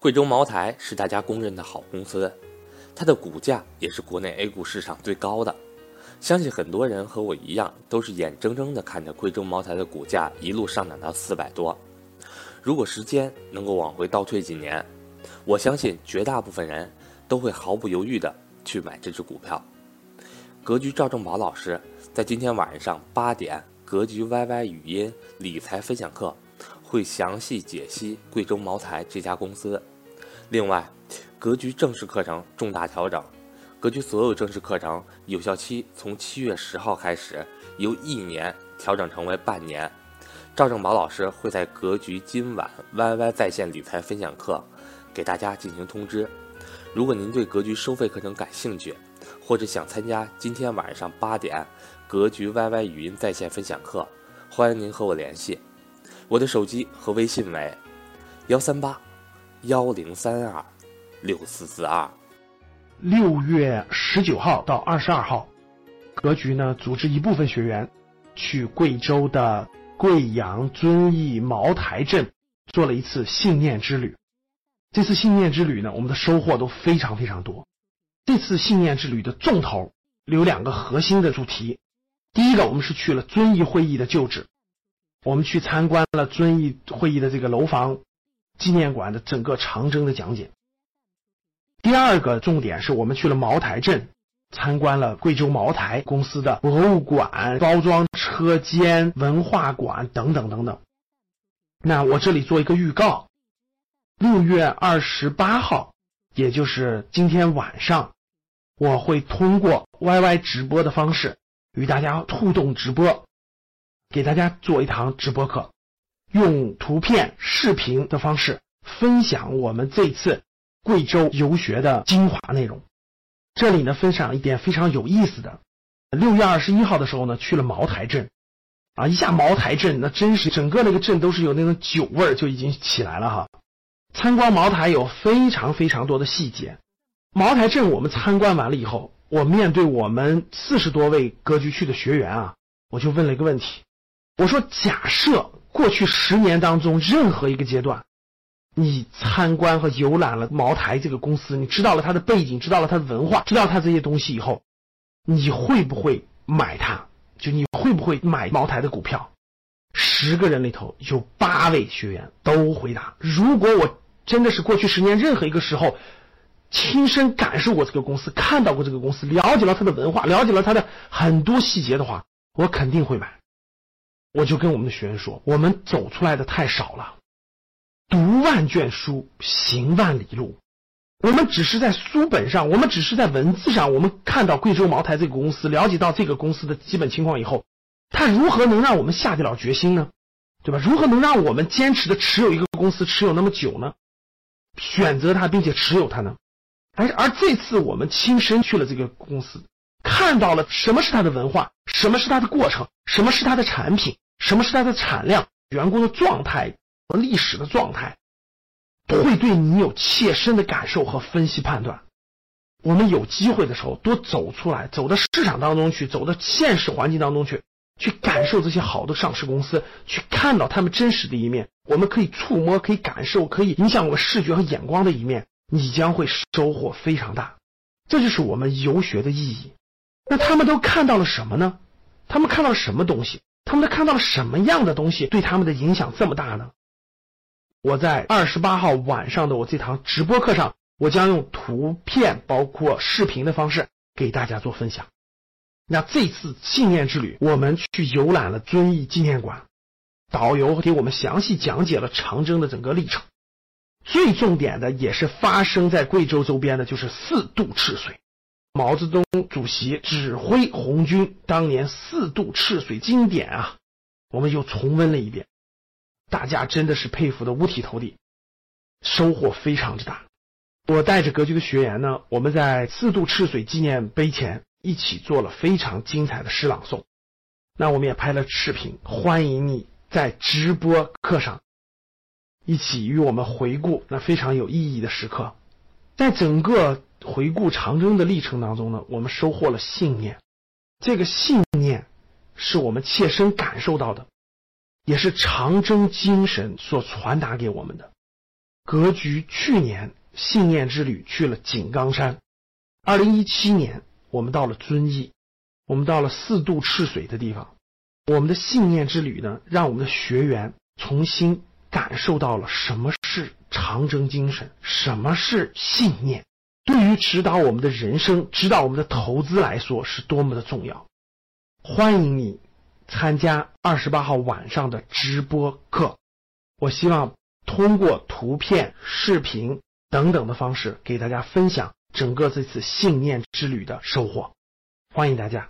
贵州茅台是大家公认的好公司，它的股价也是国内 A 股市场最高的。相信很多人和我一样，都是眼睁睁地看着贵州茅台的股价一路上涨到四百多。如果时间能够往回倒退几年，我相信绝大部分人都会毫不犹豫地去买这只股票。格局赵正宝老师在今天晚上八点格局 YY 语音理财分享课。会详细解析贵州茅台这家公司。另外，格局正式课程重大调整，格局所有正式课程有效期从七月十号开始，由一年调整成为半年。赵正宝老师会在格局今晚 YY 在线理财分享课给大家进行通知。如果您对格局收费课程感兴趣，或者想参加今天晚上八点格局 YY 语音在线分享课，欢迎您和我联系。我的手机和微信为幺三八幺零三二六四四二。六月十九号到二十二号，格局呢组织一部分学员去贵州的贵阳遵义茅台镇做了一次信念之旅。这次信念之旅呢，我们的收获都非常非常多。这次信念之旅的重头有两个核心的主题。第一个，我们是去了遵义会议的旧址。我们去参观了遵义会议的这个楼房纪念馆的整个长征的讲解。第二个重点是我们去了茅台镇，参观了贵州茅台公司的博物馆、包装车间、文化馆等等等等。那我这里做一个预告：六月二十八号，也就是今天晚上，我会通过 YY 直播的方式与大家互动直播。给大家做一堂直播课，用图片、视频的方式分享我们这次贵州游学的精华内容。这里呢，分享一点非常有意思的。六月二十一号的时候呢，去了茅台镇，啊，一下茅台镇，那真是整个那个镇都是有那种酒味儿就已经起来了哈。参观茅台有非常非常多的细节。茅台镇我们参观完了以后，我面对我们四十多位格局去的学员啊，我就问了一个问题。我说：假设过去十年当中任何一个阶段，你参观和游览了茅台这个公司，你知道了它的背景，知道了它的文化，知道它这些东西以后，你会不会买它？就你会不会买茅台的股票？十个人里头有八位学员都回答：如果我真的是过去十年任何一个时候亲身感受过这个公司，看到过这个公司，了解了它的文化，了解了它的很多细节的话，我肯定会买。我就跟我们的学员说，我们走出来的太少了，读万卷书，行万里路。我们只是在书本上，我们只是在文字上，我们看到贵州茅台这个公司，了解到这个公司的基本情况以后，它如何能让我们下得了决心呢？对吧？如何能让我们坚持的持有一个公司持有那么久呢？选择它并且持有它呢？而而这次我们亲身去了这个公司。看到了什么是它的文化，什么是它的过程，什么是它的产品，什么是它的产量，员工的状态和历史的状态，会对你有切身的感受和分析判断。我们有机会的时候多走出来，走到市场当中去，走到现实环境当中去，去感受这些好的上市公司，去看到他们真实的一面。我们可以触摸，可以感受，可以影响我视觉和眼光的一面，你将会收获非常大。这就是我们游学的意义。那他们都看到了什么呢？他们看到了什么东西？他们都看到了什么样的东西对他们的影响这么大呢？我在二十八号晚上的我这堂直播课上，我将用图片包括视频的方式给大家做分享。那这次纪念之旅，我们去游览了遵义纪念馆，导游给我们详细讲解了长征的整个历程。最重点的也是发生在贵州周边的，就是四渡赤水。毛泽东主席指挥红军当年四渡赤水经典啊，我们又重温了一遍，大家真的是佩服的五体投地，收获非常之大。我带着格局的学员呢，我们在四渡赤水纪念碑前一起做了非常精彩的诗朗诵，那我们也拍了视频，欢迎你在直播课上一起与我们回顾那非常有意义的时刻，在整个。回顾长征的历程当中呢，我们收获了信念。这个信念是我们切身感受到的，也是长征精神所传达给我们的。格局去年信念之旅去了井冈山，二零一七年我们到了遵义，我们到了四渡赤水的地方。我们的信念之旅呢，让我们的学员重新感受到了什么是长征精神，什么是信念，对于指导我们的人生、指导我们的投资来说是多么的重要。欢迎你参加二十八号晚上的直播课，我希望通过图片、视频等等的方式给大家分享整个这次信念之旅的收获。欢迎大家。